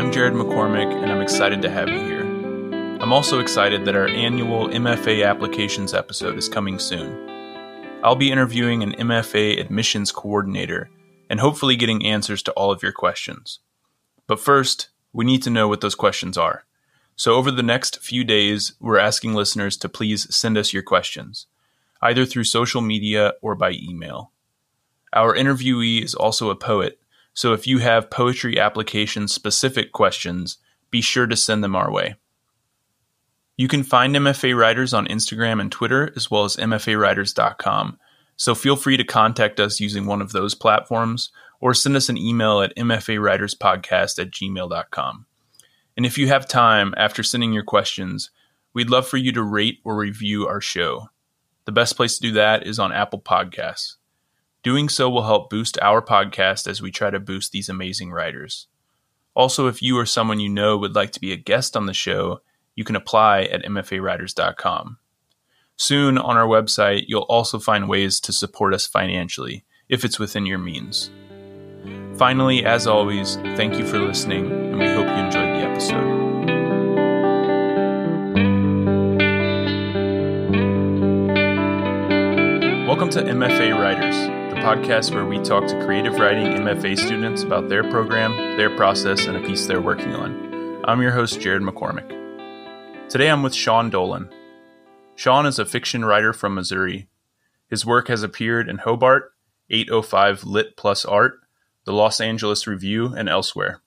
I'm Jared McCormick, and I'm excited to have you here. I'm also excited that our annual MFA applications episode is coming soon. I'll be interviewing an MFA admissions coordinator and hopefully getting answers to all of your questions. But first, we need to know what those questions are. So, over the next few days, we're asking listeners to please send us your questions, either through social media or by email. Our interviewee is also a poet, so if you have poetry application specific questions, be sure to send them our way. You can find MFA Writers on Instagram and Twitter, as well as MFAWriters.com. So feel free to contact us using one of those platforms or send us an email at mfawriterspodcast at gmail.com. And if you have time after sending your questions, we'd love for you to rate or review our show. The best place to do that is on Apple Podcasts. Doing so will help boost our podcast as we try to boost these amazing writers. Also, if you or someone you know would like to be a guest on the show, you can apply at mfawriters.com. Soon on our website, you'll also find ways to support us financially if it's within your means. Finally, as always, thank you for listening, and we hope you enjoyed the episode. Welcome to MFA Writers, podcast where we talk to creative writing MFA students about their program, their process, and a piece they're working on. I'm your host, Jared McCormick. Today I'm with Sean Dolan, Sean is a fiction writer from Missouri. His work has appeared in Hobart, 805 Lit Plus Art, the Los Angeles Review, and elsewhere.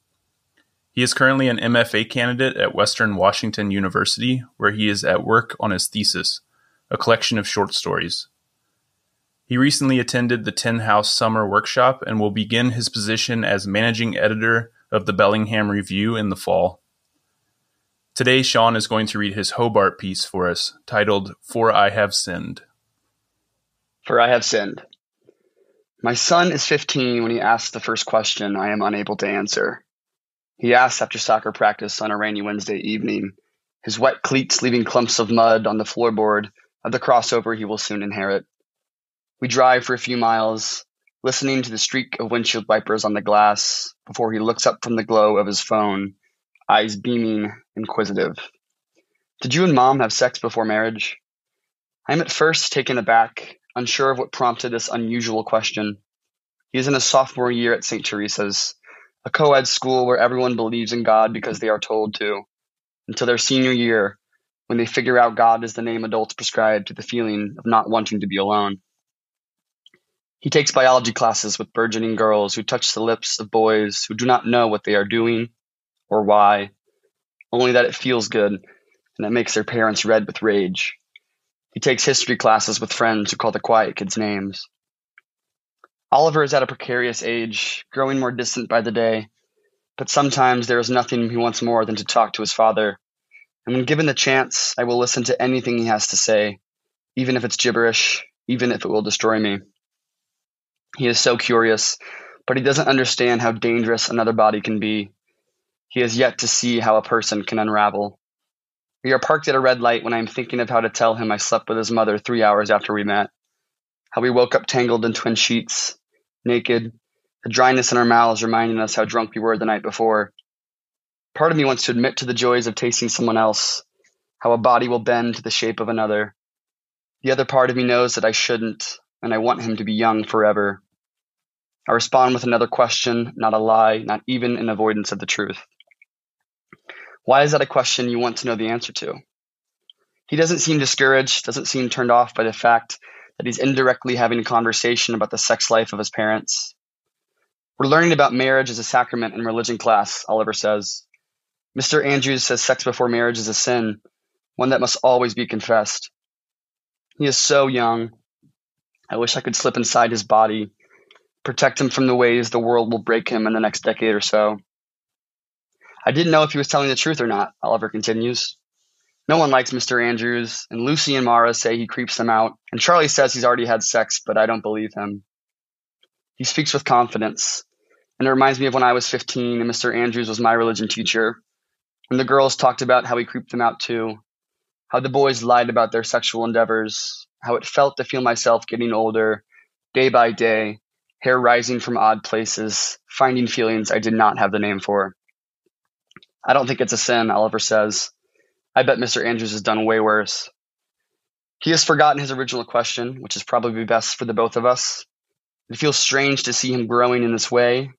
He is currently an MFA candidate at Western Washington University, where he is at work on his thesis, a collection of short stories. He recently attended the Tin House Summer Workshop and will begin his position as managing editor of the Bellingham Review in the fall. Today, Sean is going to read his Hobart piece for us, titled For I Have Sinned. For I Have Sinned. My son is 15 when he asks the first question I am unable to answer. He asks after soccer practice on a rainy Wednesday evening, his wet cleats leaving clumps of mud on the floorboard of the crossover he will soon inherit. We drive for a few miles, listening to the streak of windshield wipers on the glass before he looks up from the glow of his phone eyes beaming, inquisitive. Did you and mom have sex before marriage? I am at first taken aback, unsure of what prompted this unusual question. He is in his sophomore year at St. Teresa's, a co ed school where everyone believes in God because they are told to, until their senior year, when they figure out God is the name adults prescribe to the feeling of not wanting to be alone. He takes biology classes with burgeoning girls who touch the lips of boys who do not know what they are doing or why, only that it feels good and that makes their parents red with rage. He takes history classes with friends who call the quiet kids names. Oliver is at a precarious age, growing more distant by the day, but sometimes there is nothing he wants more than to talk to his father. And when given the chance, I will listen to anything he has to say, even if it's gibberish, even if it will destroy me. He is so curious, but he doesn't understand how dangerous another body can be, he has yet to see how a person can unravel. We are parked at a red light when I am thinking of how to tell him I slept with his mother three hours after we met. How we woke up tangled in twin sheets, naked, the dryness in our mouths reminding us how drunk we were the night before. Part of me wants to admit to the joys of tasting someone else, how a body will bend to the shape of another. The other part of me knows that I shouldn't, and I want him to be young forever. I respond with another question, not a lie, not even an avoidance of the truth. Why is that a question you want to know the answer to? He doesn't seem discouraged, doesn't seem turned off by the fact that he's indirectly having a conversation about the sex life of his parents. We're learning about marriage as a sacrament in religion class, Oliver says. Mr. Andrews says sex before marriage is a sin, one that must always be confessed. He is so young. I wish I could slip inside his body, protect him from the ways the world will break him in the next decade or so. I didn't know if he was telling the truth or not, Oliver continues. No one likes Mr. Andrews, and Lucy and Mara say he creeps them out, and Charlie says he's already had sex, but I don't believe him. He speaks with confidence, and it reminds me of when I was 15 and Mr. Andrews was my religion teacher, when the girls talked about how he creeped them out too, how the boys lied about their sexual endeavors, how it felt to feel myself getting older, day by day, hair rising from odd places, finding feelings I did not have the name for. I don't think it's a sin, Oliver says. I bet Mr. Andrews has done way worse. He has forgotten his original question, which is probably best for the both of us. It feels strange to see him growing in this way,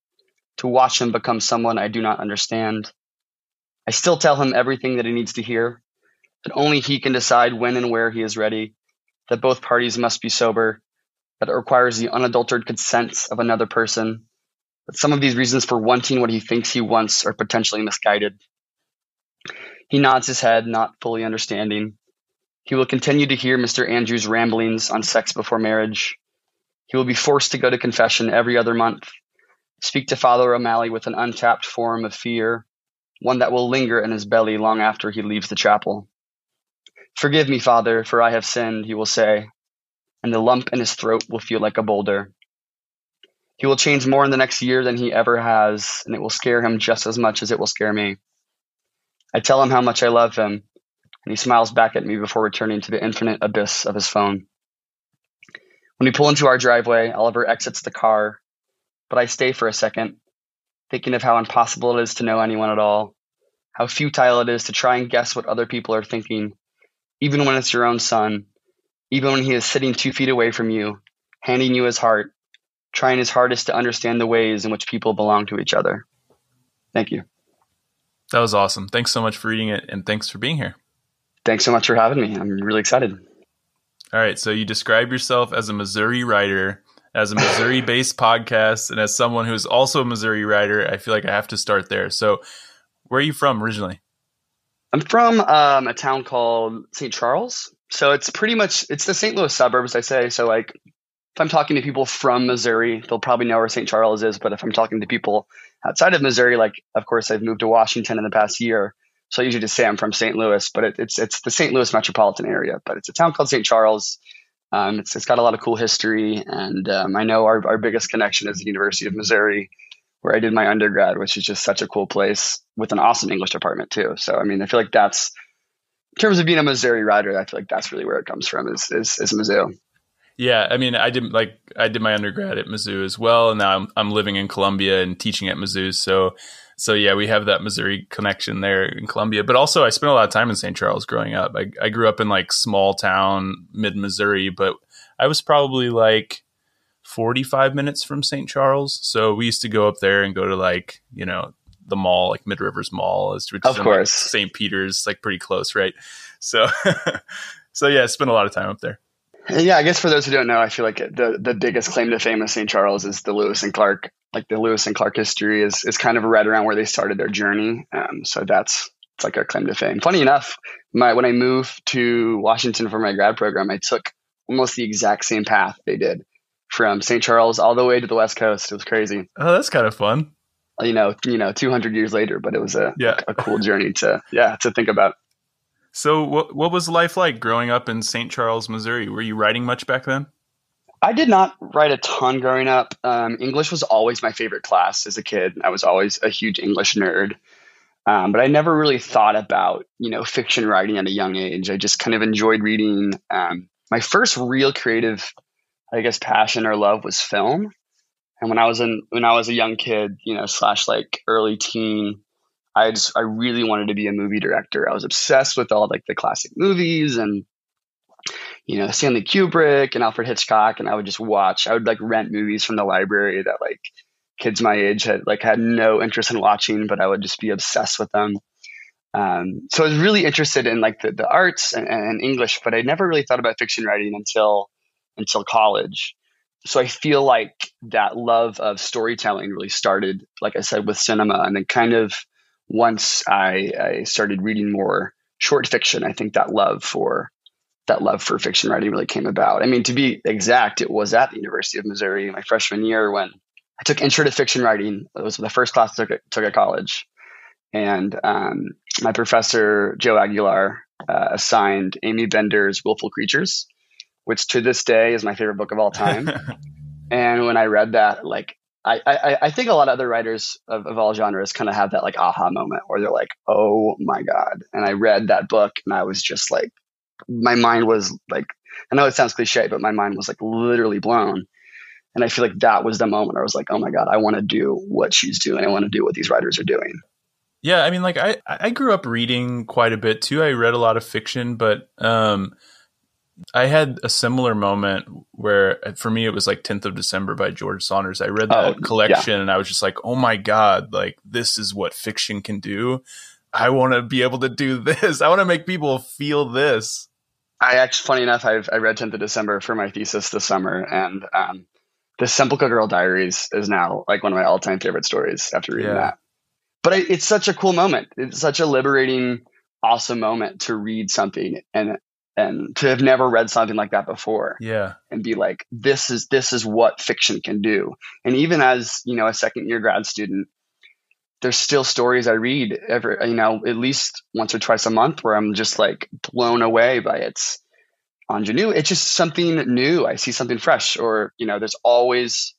to watch him become someone I do not understand. I still tell him everything that he needs to hear, that only he can decide when and where he is ready, that both parties must be sober, that it requires the unadulterated consent of another person, that some of these reasons for wanting what he thinks he wants are potentially misguided. He nods his head, not fully understanding. He will continue to hear Mr. Andrews' ramblings on sex before marriage. He will be forced to go to confession every other month, speak to Father O'Malley with an untapped form of fear, one that will linger in his belly long after he leaves the chapel. Forgive me, Father, for I have sinned, he will say, and the lump in his throat will feel like a boulder. He will change more in the next year than he ever has, and it will scare him just as much as it will scare me. I tell him how much I love him, and he smiles back at me before returning to the infinite abyss of his phone. When we pull into our driveway, Oliver exits the car, but I stay for a second, thinking of how impossible it is to know anyone at all, how futile it is to try and guess what other people are thinking, even when it's your own son, even when he is sitting two feet away from you, handing you his heart, trying his hardest to understand the ways in which people belong to each other. Thank you. That was awesome. Thanks so much for reading it, and thanks for being here. Thanks so much for having me. I'm really excited. All right. So you describe yourself as a Missouri writer, as a Missouri based podcast, and as someone who's also a Missouri writer. I feel like I have to start there. So, where are you from originally? I'm from um, a town called St. Charles. So it's pretty much it's the St. Louis suburbs, I say. So like if I'm talking to people from Missouri, they'll probably know where St. Charles is. But if I'm talking to people outside of Missouri, like of course I've moved to Washington in the past year, so I usually just say I'm from St. Louis, but it, it's it's the St. Louis metropolitan area. But it's a town called St. Charles. Um, it's, it's got a lot of cool history, and um, I know our, our biggest connection is the University of Missouri, where I did my undergrad, which is just such a cool place with an awesome English department too. So I mean, I feel like that's in terms of being a Missouri rider, I feel like that's really where it comes from is is, is Mizzou. Yeah, I mean, I did like I did my undergrad at Mizzou as well, and now I'm I'm living in Columbia and teaching at Mizzou. So so yeah, we have that Missouri connection there in Columbia. But also, I spent a lot of time in St. Charles growing up. I, I grew up in like small town, mid Missouri, but I was probably like 45 minutes from St. Charles. So we used to go up there and go to like, you know, the mall, like Mid Rivers Mall, is which of course like St. Peter's, like pretty close, right? So, so yeah, spent a lot of time up there. Yeah, I guess for those who don't know, I feel like the the biggest claim to fame of St. Charles is the Lewis and Clark like the Lewis and Clark history is is kind of right around where they started their journey. Um, so that's it's like a claim to fame. Funny enough, my when I moved to Washington for my grad program, I took almost the exact same path they did from St. Charles all the way to the West Coast. It was crazy. Oh, that's kind of fun. You know, you know, 200 years later, but it was a yeah. a cool journey to yeah to think about. So, what what was life like growing up in St. Charles, Missouri? Were you writing much back then? I did not write a ton growing up. Um, English was always my favorite class as a kid. I was always a huge English nerd. Um, but I never really thought about, you know, fiction writing at a young age. I just kind of enjoyed reading. Um, my first real creative, I guess, passion or love was film. And when I was in, when I was a young kid, you know, slash like early teen, I just, I really wanted to be a movie director. I was obsessed with all like the classic movies and you know, Stanley Kubrick and Alfred Hitchcock, and I would just watch. I would like rent movies from the library that like kids my age had like had no interest in watching, but I would just be obsessed with them. Um, so I was really interested in like the, the arts and, and English, but I never really thought about fiction writing until until college. So I feel like that love of storytelling really started, like I said, with cinema, and then kind of once I, I started reading more short fiction, I think that love for that love for fiction writing really came about. I mean, to be exact, it was at the University of Missouri my freshman year when I took intro to fiction writing. It was the first class I took, took at college. And um, my professor, Joe Aguilar, uh, assigned Amy Bender's Willful Creatures, which to this day is my favorite book of all time. and when I read that, like, I, I, I think a lot of other writers of, of all genres kind of have that like aha moment where they're like, oh my God. And I read that book and I was just like, my mind was like, I know it sounds cliche, but my mind was like literally blown. And I feel like that was the moment I was like, oh my God, I want to do what she's doing. I want to do what these writers are doing. Yeah, I mean, like I I grew up reading quite a bit too. I read a lot of fiction, but um, I had a similar moment where for me it was like 10th of December by George Saunders. I read that oh, collection yeah. and I was just like, "Oh my god, like this is what fiction can do. I want to be able to do this. I want to make people feel this." I actually funny enough, I've I read 10th of December for my thesis this summer and um the Semplica Girl Diaries is now like one of my all-time favorite stories after reading yeah. that but it's such a cool moment. It's such a liberating, awesome moment to read something and and to have never read something like that before. Yeah. And be like, this is this is what fiction can do. And even as, you know, a second year grad student, there's still stories I read every you know, at least once or twice a month where I'm just like blown away by its ingenue. It's just something new. I see something fresh. Or, you know, there's always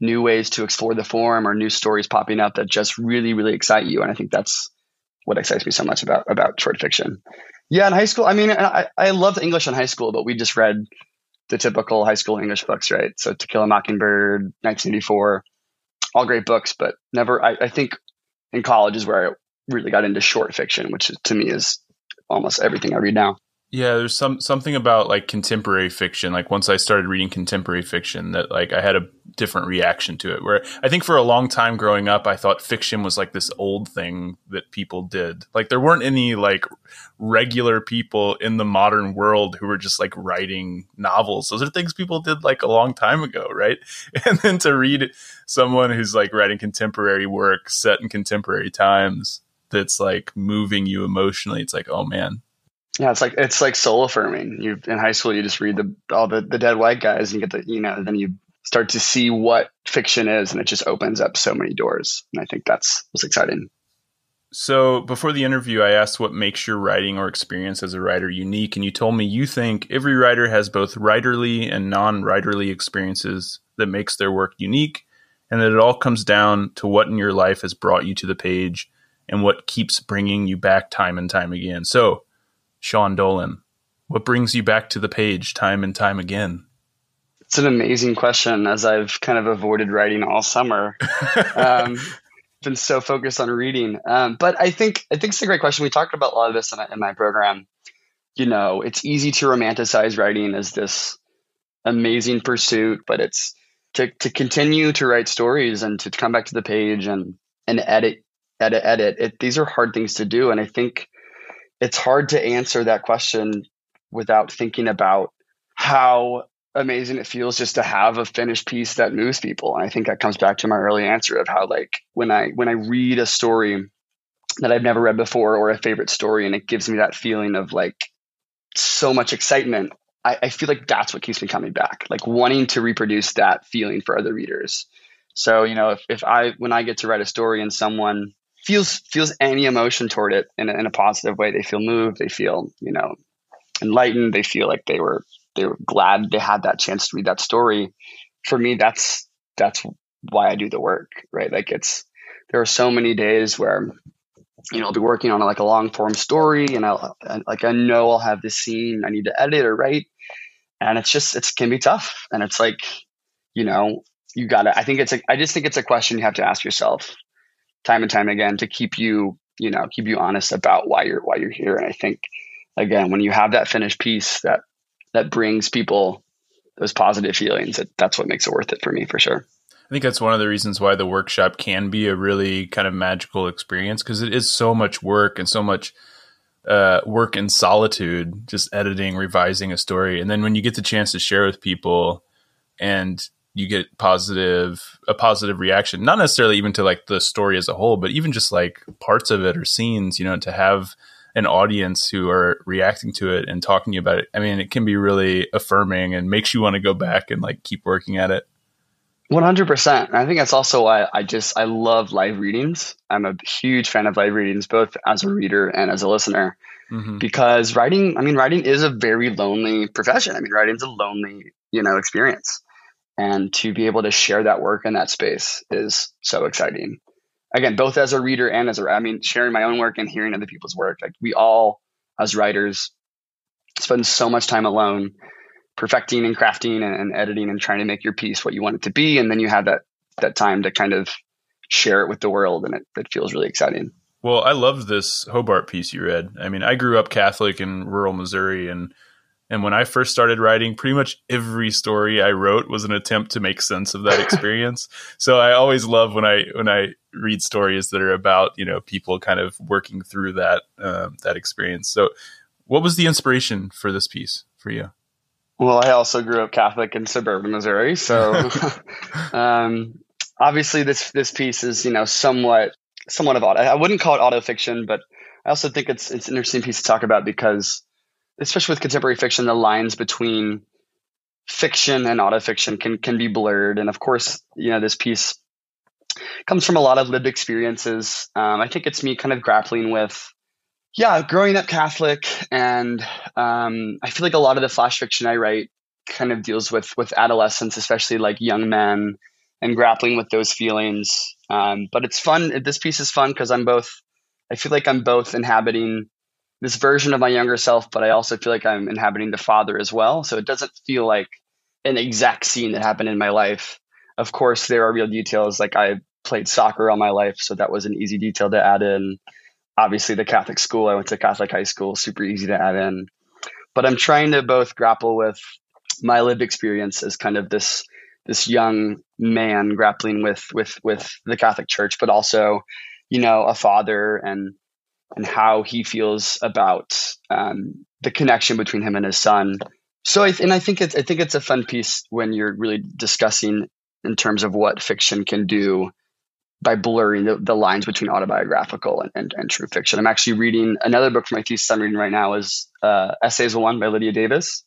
new ways to explore the form or new stories popping up that just really, really excite you. And I think that's what excites me so much about about short fiction. Yeah, in high school, I mean, I, I loved English in high school, but we just read the typical high school English books, right? So To Kill a Mockingbird, 1984, all great books, but never, I, I think in college is where I really got into short fiction, which to me is almost everything I read now. Yeah, there's some something about like contemporary fiction. Like once I started reading contemporary fiction, that like I had a different reaction to it. Where I think for a long time growing up, I thought fiction was like this old thing that people did. Like there weren't any like regular people in the modern world who were just like writing novels. Those are things people did like a long time ago, right? And then to read someone who's like writing contemporary work set in contemporary times that's like moving you emotionally, it's like, oh man, yeah, it's like it's like soul affirming. You in high school, you just read the all the, the dead white guys, and you get the you know, then you start to see what fiction is, and it just opens up so many doors. And I think that's what's exciting. So before the interview, I asked what makes your writing or experience as a writer unique, and you told me you think every writer has both writerly and non-writerly experiences that makes their work unique, and that it all comes down to what in your life has brought you to the page and what keeps bringing you back time and time again. So Sean Dolan? What brings you back to the page time and time again? It's an amazing question, as I've kind of avoided writing all summer. um, been so focused on reading, um, but I think I think it's a great question. We talked about a lot of this in, in my program. You know, it's easy to romanticize writing as this amazing pursuit, but it's to to continue to write stories and to come back to the page and and edit edit edit. It, these are hard things to do, and I think it's hard to answer that question without thinking about how amazing it feels just to have a finished piece that moves people. And I think that comes back to my early answer of how like when I when I read a story that I've never read before or a favorite story and it gives me that feeling of like so much excitement, I, I feel like that's what keeps me coming back. Like wanting to reproduce that feeling for other readers. So, you know, if, if I when I get to write a story and someone feels feels any emotion toward it in a, in a positive way. They feel moved. They feel you know enlightened. They feel like they were they were glad they had that chance to read that story. For me, that's that's why I do the work, right? Like it's there are so many days where you know I'll be working on like a long form story, and I'll like I know I'll have this scene I need to edit or write, and it's just it can be tough, and it's like you know you gotta. I think it's a. I just think it's a question you have to ask yourself time and time again to keep you, you know, keep you honest about why you're why you're here. And I think again, when you have that finished piece that that brings people those positive feelings, that, that's what makes it worth it for me for sure. I think that's one of the reasons why the workshop can be a really kind of magical experience because it is so much work and so much uh, work in solitude, just editing, revising a story. And then when you get the chance to share with people and you get positive a positive reaction not necessarily even to like the story as a whole but even just like parts of it or scenes you know to have an audience who are reacting to it and talking about it. I mean it can be really affirming and makes you want to go back and like keep working at it. 100% i think that's also why i just i love live readings. I'm a huge fan of live readings both as a reader and as a listener. Mm-hmm. because writing i mean writing is a very lonely profession. I mean writing's a lonely you know experience and to be able to share that work in that space is so exciting. Again, both as a reader and as a, I mean, sharing my own work and hearing other people's work. Like we all, as writers, spend so much time alone perfecting and crafting and, and editing and trying to make your piece what you want it to be. And then you have that, that time to kind of share it with the world and it, it feels really exciting. Well, I loved this Hobart piece you read. I mean, I grew up Catholic in rural Missouri and and when I first started writing, pretty much every story I wrote was an attempt to make sense of that experience. so I always love when I when I read stories that are about you know people kind of working through that um, that experience. So, what was the inspiration for this piece for you? Well, I also grew up Catholic in suburban Missouri, so um, obviously this this piece is you know somewhat somewhat of auto. I wouldn't call it auto fiction, but I also think it's it's an interesting piece to talk about because especially with contemporary fiction, the lines between fiction and autofiction can can be blurred. And of course, you know, this piece comes from a lot of lived experiences. Um, I think it's me kind of grappling with, yeah, growing up Catholic, and um, I feel like a lot of the flash fiction I write kind of deals with with adolescence, especially like young men, and grappling with those feelings. Um, but it's fun. This piece is fun because I'm both. I feel like I'm both inhabiting this version of my younger self, but I also feel like I'm inhabiting the father as well. So it doesn't feel like an exact scene that happened in my life. Of course, there are real details. Like I played soccer all my life, so that was an easy detail to add in. Obviously, the Catholic school, I went to Catholic high school, super easy to add in. But I'm trying to both grapple with my lived experience as kind of this this young man grappling with with with the Catholic Church, but also, you know, a father and and how he feels about um, the connection between him and his son. So, I th- and I think it's I think it's a fun piece when you're really discussing in terms of what fiction can do by blurring the, the lines between autobiographical and, and, and, true fiction. I'm actually reading another book for my thesis I'm reading right now is uh, Essays One by Lydia Davis,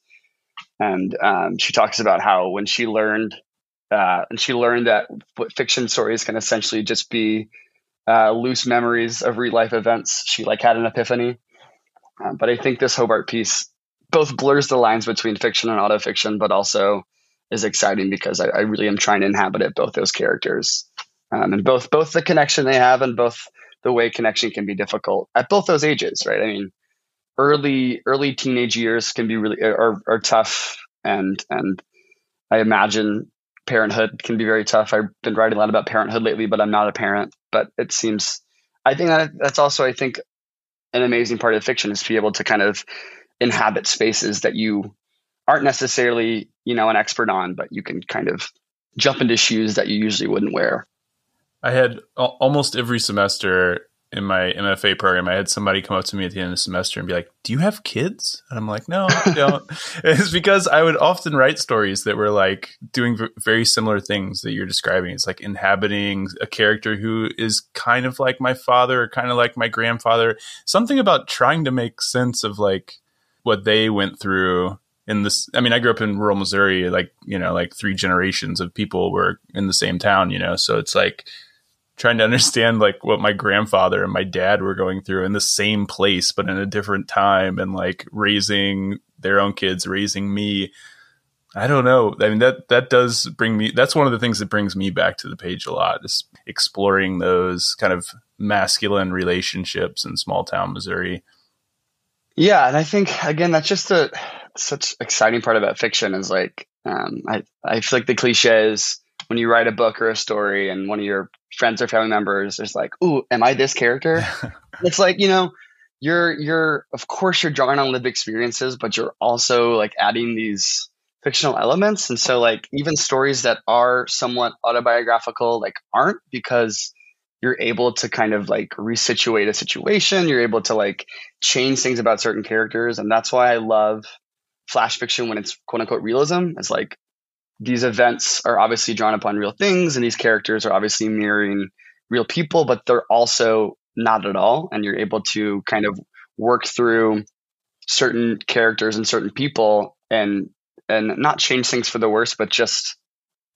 and um, she talks about how when she learned uh, and she learned that fiction stories can essentially just be uh, loose memories of real life events. She like had an epiphany. Uh, but I think this Hobart piece both blurs the lines between fiction and autofiction, but also is exciting because I, I really am trying to inhabit it, both those characters, um, and both both the connection they have and both the way connection can be difficult at both those ages, right? I mean, early early teenage years can be really are, are tough, and and I imagine parenthood can be very tough. I've been writing a lot about parenthood lately, but I'm not a parent. But it seems, I think that that's also, I think, an amazing part of fiction is to be able to kind of inhabit spaces that you aren't necessarily, you know, an expert on, but you can kind of jump into shoes that you usually wouldn't wear. I had almost every semester in my MFA program, I had somebody come up to me at the end of the semester and be like, "Do you have kids?" And I'm like, "No, I don't." it's because I would often write stories that were like doing very similar things that you're describing. It's like inhabiting a character who is kind of like my father, or kind of like my grandfather. Something about trying to make sense of like what they went through in this i mean i grew up in rural missouri like you know like three generations of people were in the same town you know so it's like trying to understand like what my grandfather and my dad were going through in the same place but in a different time and like raising their own kids raising me. I don't know. I mean that that does bring me that's one of the things that brings me back to the page a lot is exploring those kind of masculine relationships in small town missouri. Yeah and i think again that's just a such exciting part about fiction is like um, I, I feel like the cliche is when you write a book or a story and one of your friends or family members is like, "Ooh, am I this character?" it's like you know, you're you're of course you're drawing on lived experiences, but you're also like adding these fictional elements, and so like even stories that are somewhat autobiographical like aren't because you're able to kind of like resituate a situation. You're able to like change things about certain characters, and that's why I love flash fiction when it's quote unquote realism. It's like these events are obviously drawn upon real things and these characters are obviously mirroring real people but they're also not at all and you're able to kind of work through certain characters and certain people and and not change things for the worse but just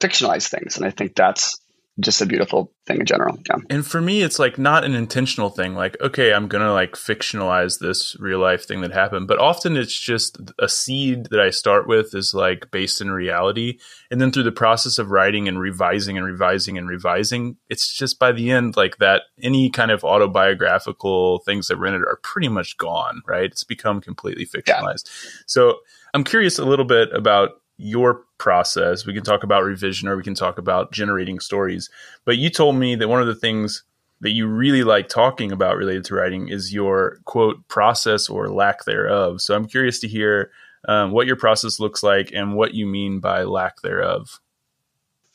fictionalize things. And i think that's just a beautiful thing in general. Yeah. And for me, it's like not an intentional thing. Like, okay, I'm gonna like fictionalize this real life thing that happened, but often it's just a seed that I start with is like based in reality, and then through the process of writing and revising and revising and revising, it's just by the end like that. Any kind of autobiographical things that were in it are pretty much gone. Right? It's become completely fictionalized. Yeah. So I'm curious a little bit about your process. We can talk about revision or we can talk about generating stories. But you told me that one of the things that you really like talking about related to writing is your quote process or lack thereof. So I'm curious to hear um, what your process looks like and what you mean by lack thereof.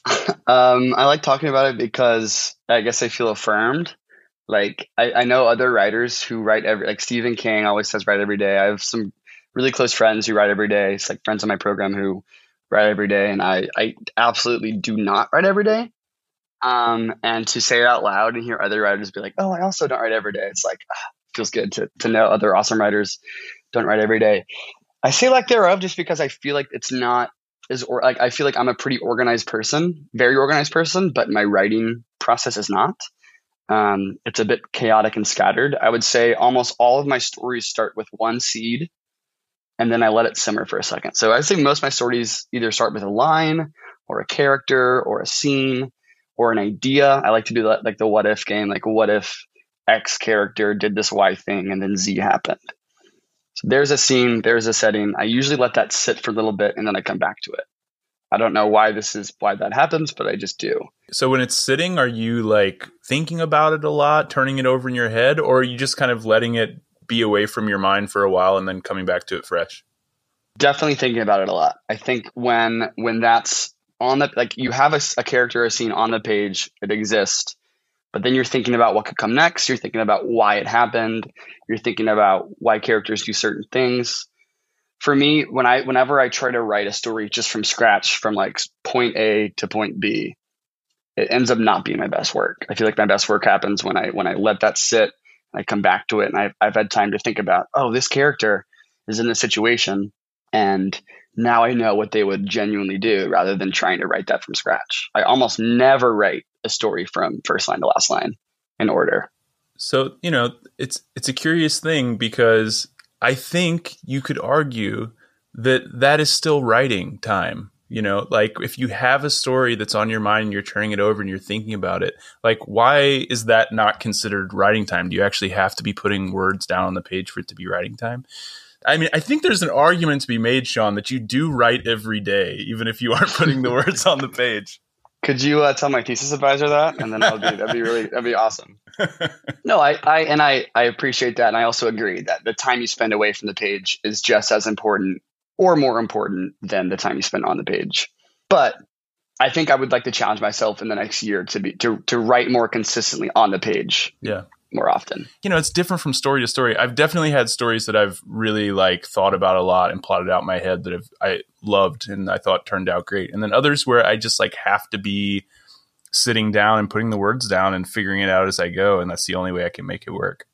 um, I like talking about it because I guess I feel affirmed. Like I, I know other writers who write every like Stephen King always says write every day. I have some really close friends who write every day. It's like friends on my program who write every day, and I I absolutely do not write every day. Um, and to say it out loud and hear other writers be like, "Oh, I also don't write every day," it's like ah, feels good to to know other awesome writers don't write every day. I say like thereof just because I feel like it's not as or like I feel like I'm a pretty organized person, very organized person, but my writing process is not. Um, it's a bit chaotic and scattered. I would say almost all of my stories start with one seed and then I let it simmer for a second. So I say most of my stories either start with a line or a character or a scene or an idea. I like to do that like the what if game, like what if X character did this Y thing and then Z happened. So there's a scene, there's a setting. I usually let that sit for a little bit and then I come back to it. I don't know why this is why that happens, but I just do. So when it's sitting, are you like thinking about it a lot, turning it over in your head, or are you just kind of letting it be away from your mind for a while and then coming back to it fresh? Definitely thinking about it a lot. I think when when that's on the like you have a, a character or a scene on the page, it exists, but then you're thinking about what could come next. You're thinking about why it happened. You're thinking about why characters do certain things. For me, when I whenever I try to write a story just from scratch, from like point A to point B, it ends up not being my best work. I feel like my best work happens when I when I let that sit, I come back to it, and I've I've had time to think about, oh, this character is in this situation, and now I know what they would genuinely do rather than trying to write that from scratch. I almost never write a story from first line to last line in order. So, you know, it's it's a curious thing because I think you could argue that that is still writing time. You know, like if you have a story that's on your mind and you're turning it over and you're thinking about it, like why is that not considered writing time? Do you actually have to be putting words down on the page for it to be writing time? I mean, I think there's an argument to be made, Sean, that you do write every day, even if you aren't putting the words on the page. Could you uh, tell my thesis advisor that, and then that'd be that'd be really that'd be awesome. no, I, I and I I appreciate that, and I also agree that the time you spend away from the page is just as important or more important than the time you spend on the page. But I think I would like to challenge myself in the next year to be to to write more consistently on the page. Yeah more often. You know, it's different from story to story. I've definitely had stories that I've really like thought about a lot and plotted out in my head that have I loved and I thought turned out great. And then others where I just like have to be sitting down and putting the words down and figuring it out as I go and that's the only way I can make it work.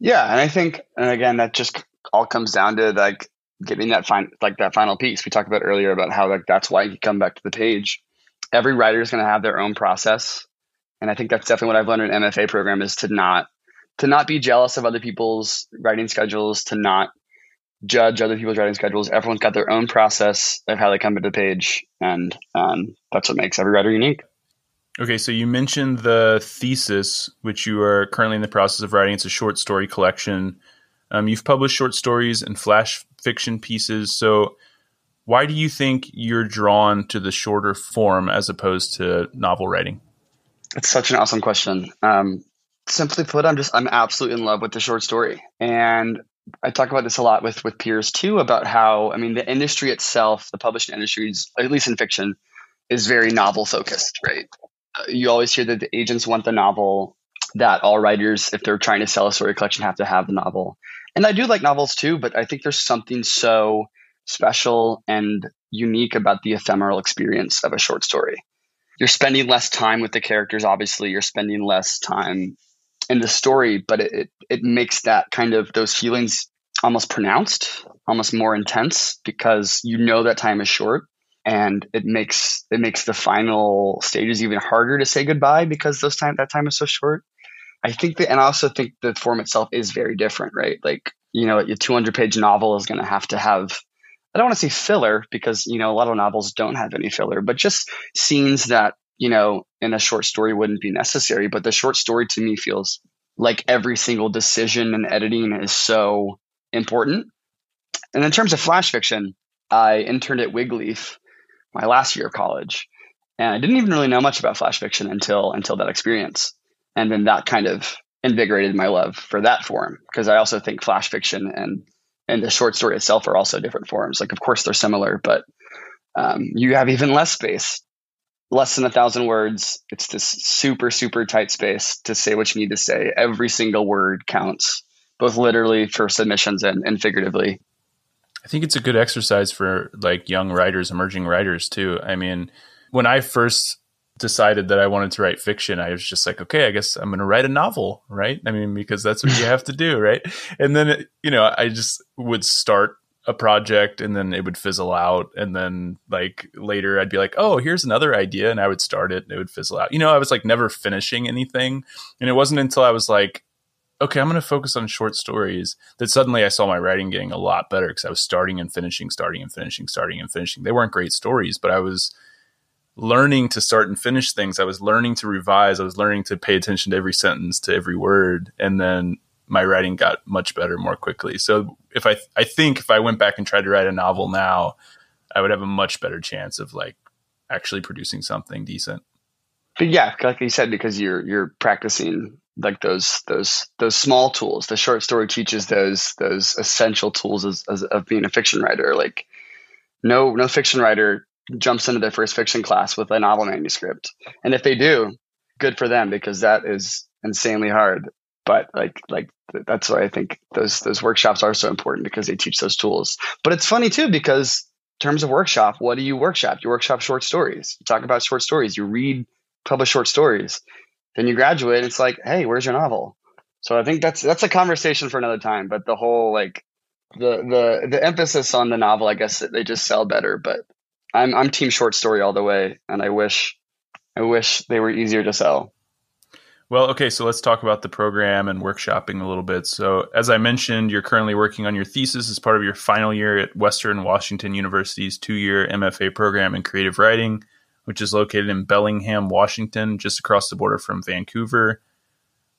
Yeah, and I think and again that just all comes down to like getting that fine like that final piece we talked about earlier about how like that's why you come back to the page. Every writer is going to have their own process and I think that's definitely what I've learned in MFA program is to not to not be jealous of other people's writing schedules, to not judge other people's writing schedules. Everyone's got their own process of how they come to the page, and um, that's what makes every writer unique. Okay, so you mentioned the thesis, which you are currently in the process of writing. It's a short story collection. Um, you've published short stories and flash fiction pieces. So, why do you think you're drawn to the shorter form as opposed to novel writing? It's such an awesome question. Um, simply put, I'm just I'm absolutely in love with the short story, and I talk about this a lot with with peers too about how I mean the industry itself, the publishing industries, at least in fiction, is very novel focused, right? Uh, you always hear that the agents want the novel, that all writers, if they're trying to sell a story collection, have to have the novel. And I do like novels too, but I think there's something so special and unique about the ephemeral experience of a short story. You're spending less time with the characters obviously. You're spending less time in the story but it, it, it makes that kind of those feelings almost pronounced almost more intense because you know that time is short and it makes it makes the final stages even harder to say goodbye because those time that time is so short i think that and i also think the form itself is very different right like you know a 200 page novel is going to have to have I don't want to say filler because, you know, a lot of novels don't have any filler, but just scenes that, you know, in a short story wouldn't be necessary. But the short story to me feels like every single decision and editing is so important. And in terms of flash fiction, I interned at Wigleaf my last year of college. And I didn't even really know much about flash fiction until until that experience. And then that kind of invigorated my love for that form because I also think flash fiction and and the short story itself are also different forms. Like, of course, they're similar, but um, you have even less space, less than a thousand words. It's this super, super tight space to say what you need to say. Every single word counts, both literally for submissions and, and figuratively. I think it's a good exercise for like young writers, emerging writers too. I mean, when I first decided that I wanted to write fiction, I was just like, okay, I guess I'm going to write a novel, right? I mean, because that's what you have to do, right? And then, you know, I just would start a project and then it would fizzle out. And then, like, later I'd be like, oh, here's another idea. And I would start it and it would fizzle out. You know, I was like never finishing anything. And it wasn't until I was like, okay, I'm going to focus on short stories that suddenly I saw my writing getting a lot better because I was starting and finishing, starting and finishing, starting and finishing. They weren't great stories, but I was learning to start and finish things. I was learning to revise. I was learning to pay attention to every sentence, to every word, and then my writing got much better more quickly. So if I I think if I went back and tried to write a novel now, I would have a much better chance of like actually producing something decent. But yeah, like you said, because you're you're practicing like those those those small tools. The short story teaches those those essential tools as, as, of being a fiction writer. Like no no fiction writer jumps into their first fiction class with a novel manuscript. And if they do, good for them because that is insanely hard. But like like that's why I think those those workshops are so important because they teach those tools. But it's funny too because in terms of workshop, what do you workshop? You workshop short stories. You talk about short stories. You read publish short stories. Then you graduate. It's like, hey, where's your novel? So I think that's that's a conversation for another time. But the whole like the the the emphasis on the novel, I guess they just sell better. But I'm I'm team short story all the way, and I wish I wish they were easier to sell. Well, okay, so let's talk about the program and workshopping a little bit. So, as I mentioned, you're currently working on your thesis as part of your final year at Western Washington University's two year MFA program in creative writing, which is located in Bellingham, Washington, just across the border from Vancouver.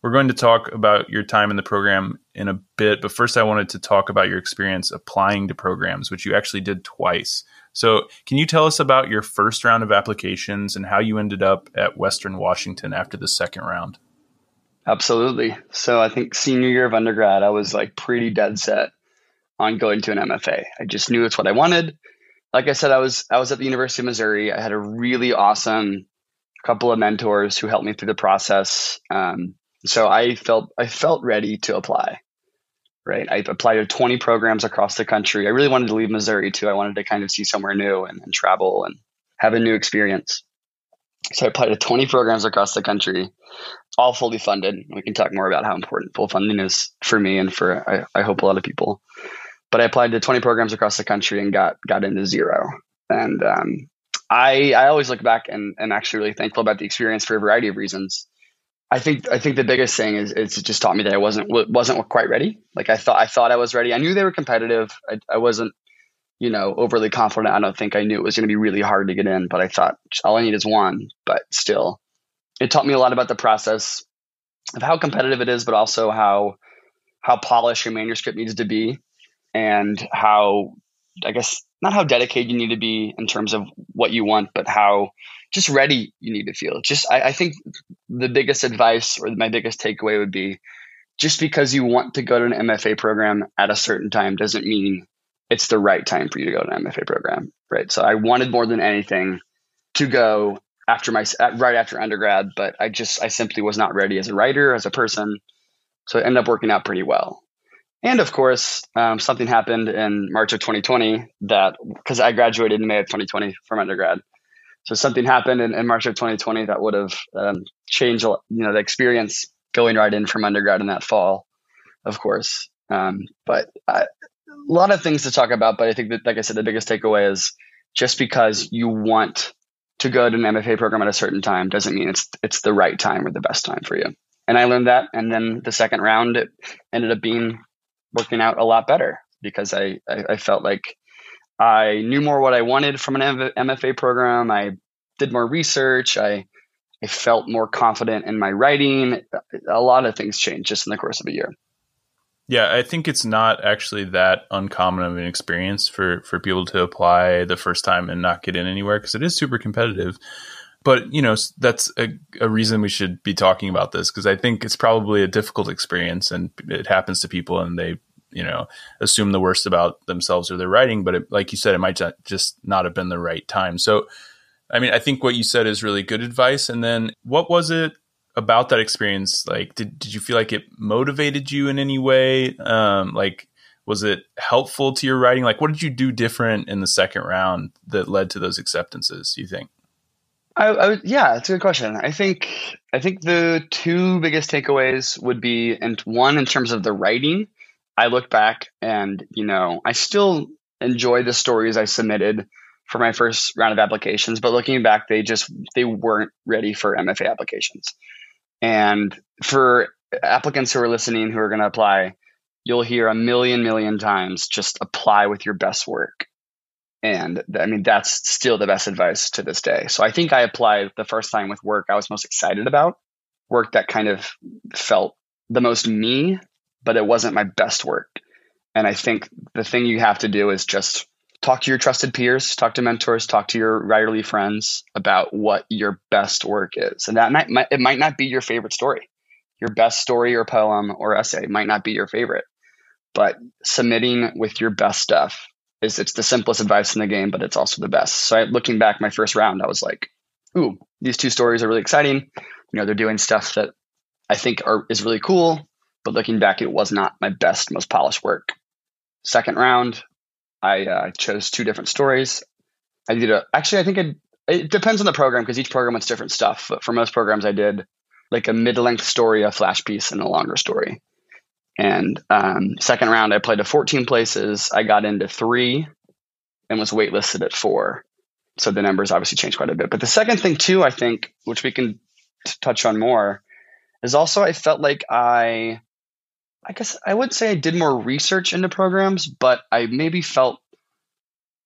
We're going to talk about your time in the program in a bit, but first, I wanted to talk about your experience applying to programs, which you actually did twice. So, can you tell us about your first round of applications and how you ended up at Western Washington after the second round? Absolutely. So, I think senior year of undergrad, I was like pretty dead set on going to an MFA. I just knew it's what I wanted. Like I said, I was I was at the University of Missouri. I had a really awesome couple of mentors who helped me through the process. Um, so I felt I felt ready to apply right? I applied to 20 programs across the country. I really wanted to leave Missouri too. I wanted to kind of see somewhere new and, and travel and have a new experience. So I applied to 20 programs across the country, all fully funded. We can talk more about how important full funding is for me and for I, I hope a lot of people. But I applied to 20 programs across the country and got got into zero. And um, I I always look back and am actually really thankful about the experience for a variety of reasons. I think I think the biggest thing is it's just taught me that I wasn't wasn't quite ready. Like I thought I thought I was ready. I knew they were competitive. I, I wasn't, you know, overly confident. I don't think I knew it was going to be really hard to get in, but I thought all I need is one. But still, it taught me a lot about the process of how competitive it is, but also how how polished your manuscript needs to be, and how I guess not how dedicated you need to be in terms of what you want, but how just ready you need to feel. Just I, I think the biggest advice or my biggest takeaway would be just because you want to go to an MFA program at a certain time doesn't mean it's the right time for you to go to an MFA program, right? So I wanted more than anything to go after my right after undergrad, but I just I simply was not ready as a writer, as a person. So it ended up working out pretty well. And of course, um, something happened in March of 2020 that because I graduated in May of 2020 from undergrad, so something happened in, in March of 2020 that would have um, changed, you know, the experience going right in from undergrad in that fall, of course. Um, but I, a lot of things to talk about. But I think that, like I said, the biggest takeaway is just because you want to go to an MFA program at a certain time doesn't mean it's it's the right time or the best time for you. And I learned that. And then the second round, it ended up being working out a lot better because I, I, I felt like I knew more what I wanted from an MFA program. I did more research. I I felt more confident in my writing. A lot of things changed just in the course of a year. Yeah, I think it's not actually that uncommon of an experience for for people to apply the first time and not get in anywhere because it is super competitive. but you know that's a, a reason we should be talking about this because I think it's probably a difficult experience and it happens to people and they you know assume the worst about themselves or their writing but it, like you said it might just not have been the right time. So i mean i think what you said is really good advice. And then what was it about that experience? Like did, did you feel like it motivated you in any way? Um like was it helpful to your writing? Like what did you do different in the second round that led to those acceptances you think? I, I, yeah, it's a good question. I think I think the two biggest takeaways would be, and one in terms of the writing, I look back and, you know, I still enjoy the stories I submitted for my first round of applications, but looking back, they just they weren't ready for MFA applications. And for applicants who are listening who are going to apply, you'll hear a million million times just apply with your best work. And I mean that's still the best advice to this day. So I think I applied the first time with work I was most excited about, work that kind of felt the most me but it wasn't my best work. And I think the thing you have to do is just talk to your trusted peers, talk to mentors, talk to your writerly friends about what your best work is. And that might, might it might not be your favorite story. Your best story or poem or essay might not be your favorite. But submitting with your best stuff is it's the simplest advice in the game, but it's also the best. So I, looking back my first round, I was like, ooh, these two stories are really exciting. You know, they're doing stuff that I think are is really cool but looking back, it was not my best, most polished work. Second round, I uh, chose two different stories. I did a actually, I think it, it depends on the program because each program wants different stuff. But for most programs, I did like a mid-length story, a flash piece, and a longer story. And um, second round, I played to 14 places. I got into three and was waitlisted at four. So the numbers obviously changed quite a bit. But the second thing too, I think, which we can t- touch on more, is also I felt like I I guess I would say I did more research into programs, but I maybe felt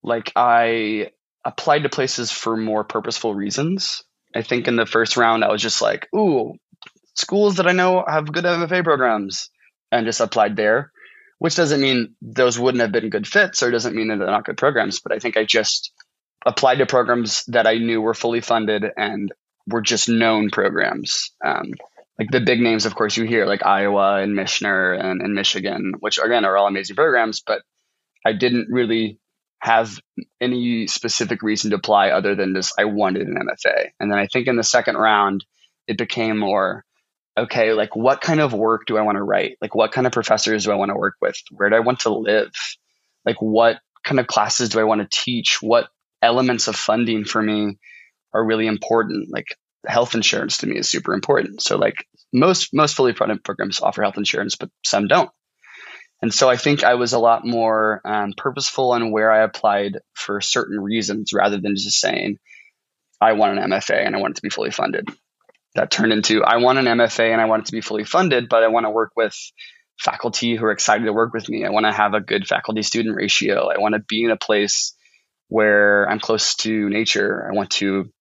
like I applied to places for more purposeful reasons. I think in the first round, I was just like, ooh, schools that I know have good MFA programs, and just applied there, which doesn't mean those wouldn't have been good fits or doesn't mean that they're not good programs. But I think I just applied to programs that I knew were fully funded and were just known programs. Um, like the big names, of course, you hear like Iowa and Michener and, and Michigan, which again are all amazing programs, but I didn't really have any specific reason to apply other than just I wanted an MFA. And then I think in the second round, it became more okay, like what kind of work do I want to write? Like what kind of professors do I want to work with? Where do I want to live? Like what kind of classes do I want to teach? What elements of funding for me are really important? Like health insurance to me is super important. So like most most fully funded programs offer health insurance, but some don't. And so I think I was a lot more um, purposeful in where I applied for certain reasons rather than just saying, I want an MFA and I want it to be fully funded. That turned into, I want an MFA and I want it to be fully funded, but I want to work with faculty who are excited to work with me. I want to have a good faculty student ratio. I want to be in a place where I'm close to nature. I want to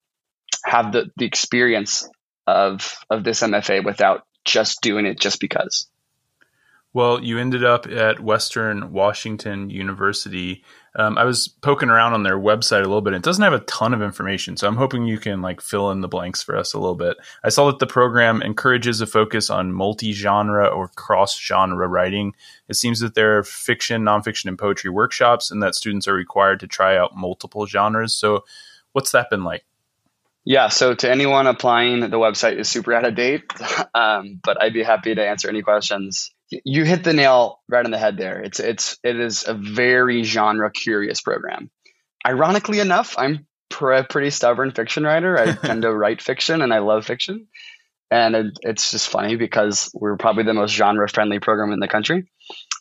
have the, the experience of of this MFA without just doing it just because. Well, you ended up at Western Washington University. Um, I was poking around on their website a little bit. It doesn't have a ton of information, so I'm hoping you can like fill in the blanks for us a little bit. I saw that the program encourages a focus on multi-genre or cross-genre writing. It seems that there are fiction, nonfiction, and poetry workshops, and that students are required to try out multiple genres. So, what's that been like? Yeah, so to anyone applying, the website is super out of date, um, but I'd be happy to answer any questions. You hit the nail right on the head there. It's it's it is a very genre curious program. Ironically enough, I'm a pretty stubborn fiction writer. I tend to write fiction, and I love fiction. And it, it's just funny because we're probably the most genre friendly program in the country.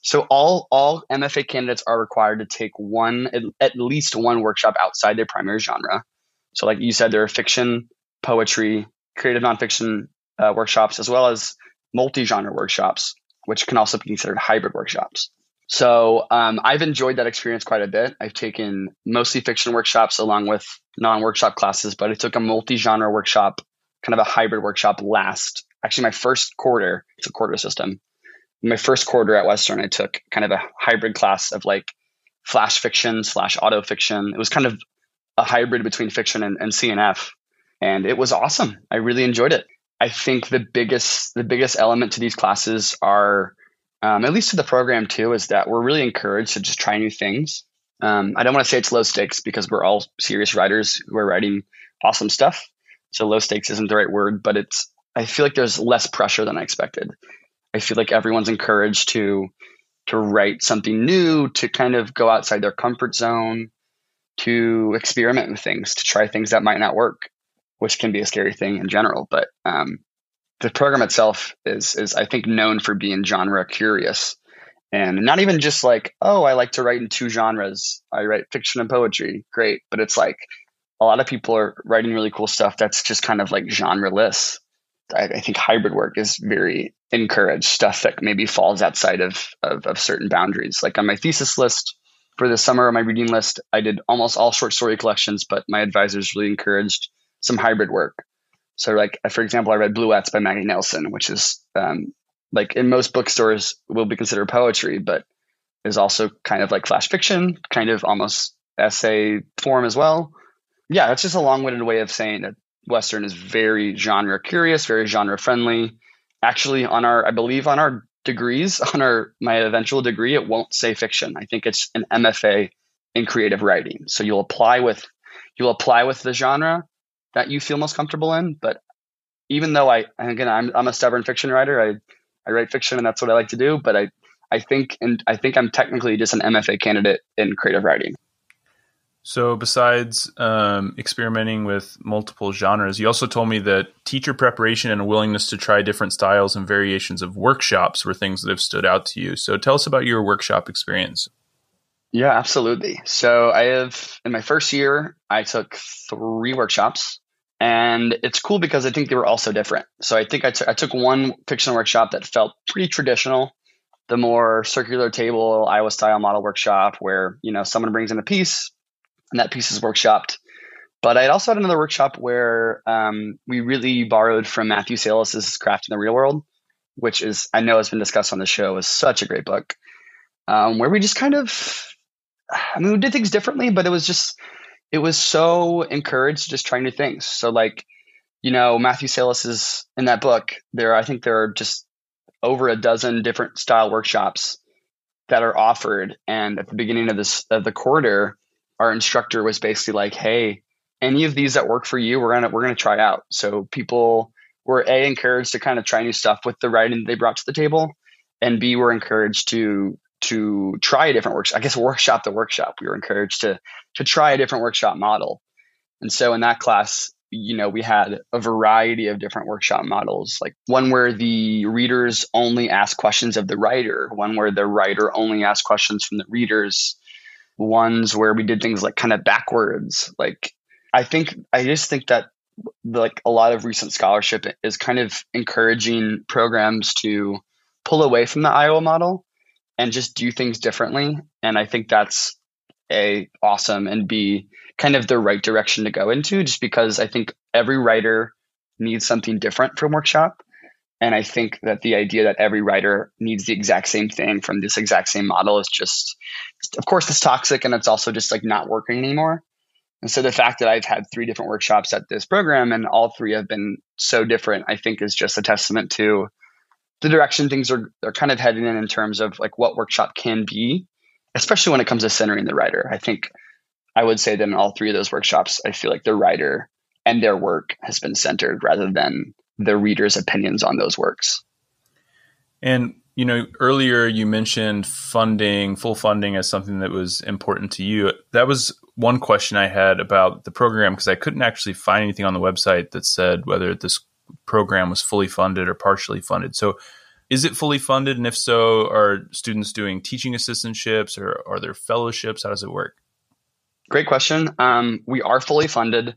So all all MFA candidates are required to take one at least one workshop outside their primary genre so, like you said, there are fiction, poetry, creative nonfiction uh, workshops, as well as multi genre workshops, which can also be considered hybrid workshops. So, um, I've enjoyed that experience quite a bit. I've taken mostly fiction workshops along with non workshop classes, but I took a multi genre workshop, kind of a hybrid workshop last, actually, my first quarter. It's a quarter system. My first quarter at Western, I took kind of a hybrid class of like flash fiction slash auto fiction. It was kind of a hybrid between fiction and, and CNF. and it was awesome. I really enjoyed it. I think the biggest the biggest element to these classes are, um, at least to the program too, is that we're really encouraged to just try new things. Um, I don't want to say it's low stakes because we're all serious writers who are writing awesome stuff. So low stakes isn't the right word, but it's I feel like there's less pressure than I expected. I feel like everyone's encouraged to to write something new, to kind of go outside their comfort zone, to experiment with things, to try things that might not work, which can be a scary thing in general. But um, the program itself is is I think known for being genre curious and not even just like oh I like to write in two genres. I write fiction and poetry, great, but it's like a lot of people are writing really cool stuff that's just kind of like genreless. I, I think hybrid work is very encouraged stuff that maybe falls outside of, of, of certain boundaries. Like on my thesis list for the summer on my reading list, I did almost all short story collections, but my advisors really encouraged some hybrid work. So, like for example, I read Bluets by Maggie Nelson, which is um, like in most bookstores will be considered poetry, but is also kind of like flash fiction, kind of almost essay form as well. Yeah, that's just a long-winded way of saying that Western is very genre curious, very genre friendly. Actually, on our, I believe on our degrees, on our my eventual degree, it won't say fiction. I think it's an MFA in creative writing. So you'll apply with you'll apply with the genre that you feel most comfortable in. But even though I again I'm I'm a stubborn fiction writer, I I write fiction and that's what I like to do. But I I think and I think I'm technically just an MFA candidate in creative writing. So, besides um, experimenting with multiple genres, you also told me that teacher preparation and a willingness to try different styles and variations of workshops were things that have stood out to you. So, tell us about your workshop experience. Yeah, absolutely. So, I have in my first year, I took three workshops, and it's cool because I think they were all so different. So, I think I, t- I took one fiction workshop that felt pretty traditional, the more circular table Iowa style model workshop, where you know someone brings in a piece and that piece is workshopped. But I also had another workshop where um, we really borrowed from Matthew Salesses's Craft in the Real World, which is I know has been discussed on the show. is such a great book, um, where we just kind of, I mean, we did things differently, but it was just it was so encouraged to just try new things. So like, you know, Matthew Salesses is in that book. There, I think there are just over a dozen different style workshops that are offered, and at the beginning of this of the quarter our instructor was basically like, "Hey, any of these that work for you, we're gonna we're gonna try out." So people were a encouraged to kind of try new stuff with the writing they brought to the table, and b were encouraged to to try a different workshop. I guess workshop the workshop. We were encouraged to to try a different workshop model, and so in that class, you know, we had a variety of different workshop models, like one where the readers only ask questions of the writer, one where the writer only asks questions from the readers ones where we did things like kind of backwards. Like I think I just think that like a lot of recent scholarship is kind of encouraging programs to pull away from the Iowa model and just do things differently. And I think that's a awesome and b kind of the right direction to go into just because I think every writer needs something different from workshop. And I think that the idea that every writer needs the exact same thing from this exact same model is just, of course, it's toxic and it's also just like not working anymore. And so the fact that I've had three different workshops at this program and all three have been so different, I think is just a testament to the direction things are, are kind of heading in in terms of like what workshop can be, especially when it comes to centering the writer. I think I would say that in all three of those workshops, I feel like the writer and their work has been centered rather than the reader's opinions on those works. And you know, earlier you mentioned funding, full funding as something that was important to you. That was one question I had about the program because I couldn't actually find anything on the website that said whether this program was fully funded or partially funded. So, is it fully funded? And if so, are students doing teaching assistantships or are there fellowships? How does it work? Great question. Um, we are fully funded.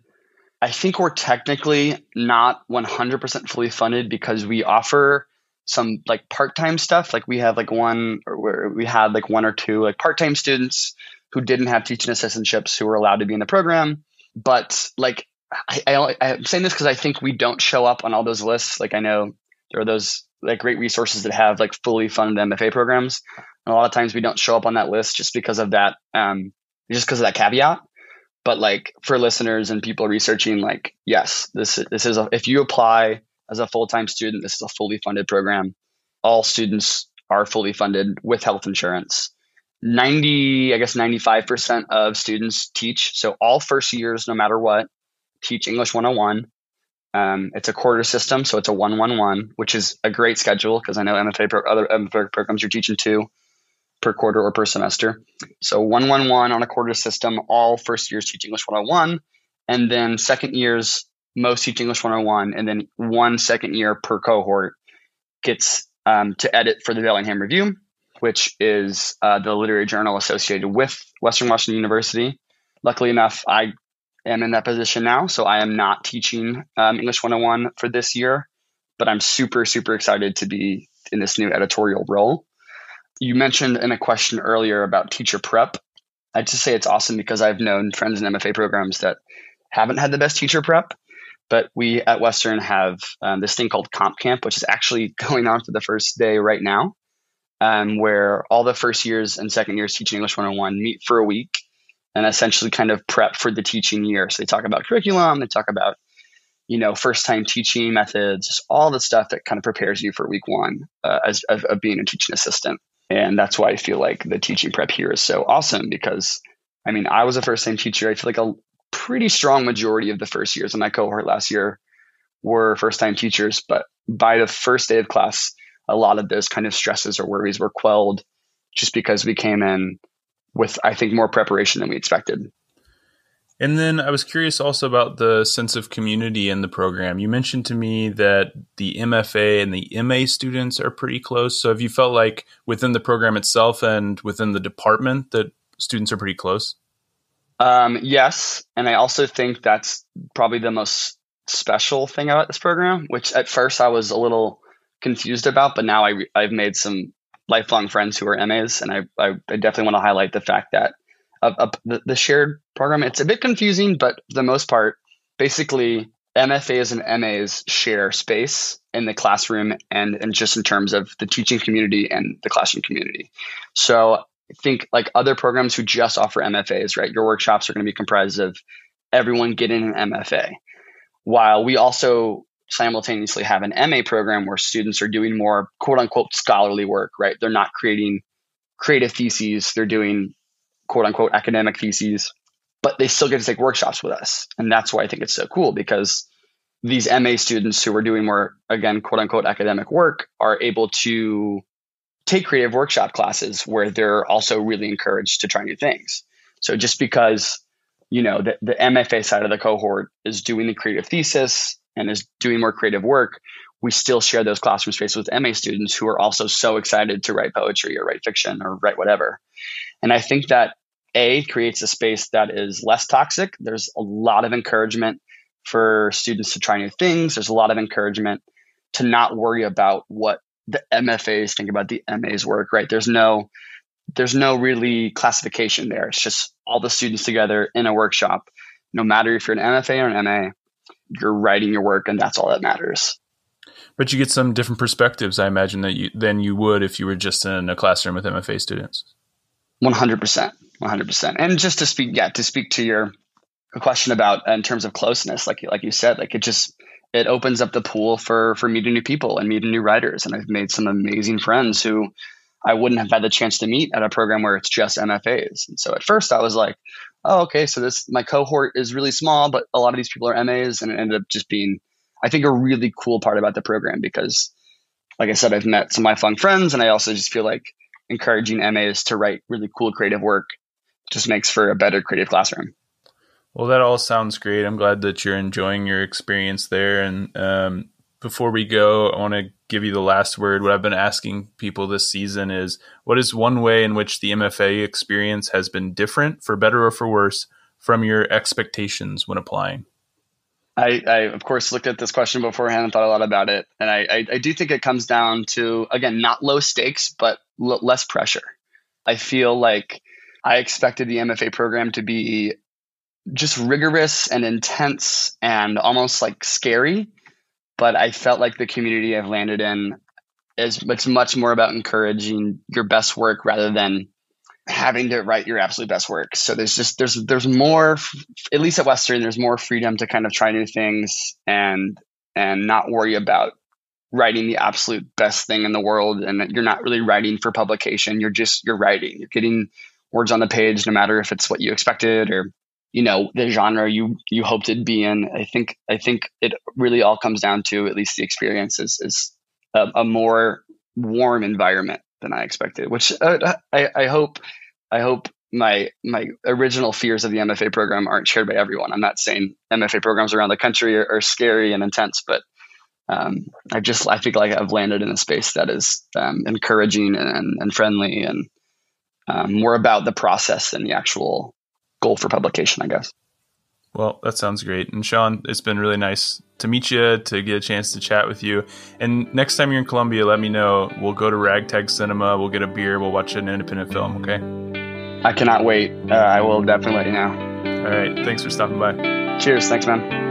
I think we're technically not 100% fully funded because we offer some like part-time stuff. Like we have like one where we had like one or two like part-time students who didn't have teaching assistantships who were allowed to be in the program. But like I, I, I'm saying this because I think we don't show up on all those lists. Like I know there are those like great resources that have like fully funded MFA programs. And a lot of times we don't show up on that list just because of that, um, just because of that caveat. but like for listeners and people researching, like yes, this this is a, if you apply as a full time student, this is a fully funded program. All students are fully funded with health insurance. 90, I guess 95% of students teach. So all first years, no matter what, teach English 101. Um, it's a quarter system, so it's a 111, which is a great schedule because I know MFA pro- other MFA programs you're teaching two per quarter or per semester. So 111 on a quarter system, all first years teach English 101. And then second years, most teach English 101. And then one second year per cohort gets um, to edit for the Bellingham Review, which is uh, the literary journal associated with Western Washington University. Luckily enough, I am in that position now, so I am not teaching um, English 101 for this year, but I'm super, super excited to be in this new editorial role. You mentioned in a question earlier about teacher prep. I'd just say it's awesome because I've known friends in MFA programs that haven't had the best teacher prep. But we at Western have um, this thing called Comp Camp, which is actually going on for the first day right now, um, where all the first years and second years teaching English 101 meet for a week and essentially kind of prep for the teaching year. So they talk about curriculum, they talk about, you know, first time teaching methods, just all the stuff that kind of prepares you for week one uh, as, of, of being a teaching assistant. And that's why I feel like the teaching prep here is so awesome because I mean, I was a first time teacher. I feel like a pretty strong majority of the first years in my cohort last year were first time teachers. But by the first day of class, a lot of those kind of stresses or worries were quelled just because we came in with, I think, more preparation than we expected. And then I was curious also about the sense of community in the program. You mentioned to me that the MFA and the MA students are pretty close. So have you felt like within the program itself and within the department that students are pretty close? Um, yes, and I also think that's probably the most special thing about this program, which at first I was a little confused about, but now I I've made some lifelong friends who are MAs, and I I, I definitely want to highlight the fact that the, the shared program it's a bit confusing, but for the most part, basically MFAs and MAs share space in the classroom and, and just in terms of the teaching community and the classroom community. So think like other programs who just offer MFAs, right? Your workshops are going to be comprised of everyone getting an MFA. While we also simultaneously have an MA program where students are doing more quote unquote scholarly work, right? They're not creating creative theses, they're doing quote unquote academic theses, but they still get to take workshops with us. And that's why I think it's so cool because these MA students who are doing more, again, quote unquote academic work are able to take creative workshop classes where they're also really encouraged to try new things. So just because, you know, the, the MFA side of the cohort is doing the creative thesis and is doing more creative work, we still share those classroom spaces with MA students who are also so excited to write poetry or write fiction or write whatever. And I think that A creates a space that is less toxic. There's a lot of encouragement for students to try new things. There's a lot of encouragement to not worry about what the MFAs think about the MA's work, right? There's no there's no really classification there. It's just all the students together in a workshop. No matter if you're an MFA or an MA, you're writing your work and that's all that matters. But you get some different perspectives, I imagine, that you than you would if you were just in a classroom with MFA students. One hundred percent, one hundred percent. And just to speak, yeah, to speak to your question about uh, in terms of closeness, like like you said, like it just it opens up the pool for for meeting new people and meeting new writers. And I've made some amazing friends who I wouldn't have had the chance to meet at a program where it's just MFAs. And so at first I was like, oh, okay, so this my cohort is really small, but a lot of these people are MAs, and it ended up just being, I think, a really cool part about the program because, like I said, I've met some lifelong friends, and I also just feel like encouraging MAs to write really cool creative work just makes for a better creative classroom. Well, that all sounds great. I'm glad that you're enjoying your experience there. And um, before we go, I want to give you the last word. What I've been asking people this season is what is one way in which the MFA experience has been different, for better or for worse, from your expectations when applying? I, I of course, looked at this question beforehand and thought a lot about it. And I, I, I do think it comes down to, again, not low stakes, but l- less pressure. I feel like I expected the MFA program to be just rigorous and intense and almost like scary. But I felt like the community I've landed in is it's much more about encouraging your best work rather than having to write your absolute best work. So there's just there's there's more at least at Western there's more freedom to kind of try new things and and not worry about writing the absolute best thing in the world and you're not really writing for publication you're just you're writing you're getting words on the page no matter if it's what you expected or you know the genre you you hoped it'd be in. I think i think it really all comes down to at least the experience is, is a, a more warm environment than i expected which uh, I, I hope i hope my my original fears of the mfa program aren't shared by everyone. I'm not saying mfa programs around the country are, are scary and intense but um, I just I think like I've landed in a space that is um, encouraging and, and friendly and um, more about the process than the actual goal for publication, I guess. Well, that sounds great. And Sean, it's been really nice to meet you, to get a chance to chat with you. And next time you're in Columbia, let me know. We'll go to Ragtag Cinema, we'll get a beer, we'll watch an independent film, okay? I cannot wait. Uh, I will definitely let you know. All right. Thanks for stopping by. Cheers. Thanks, man.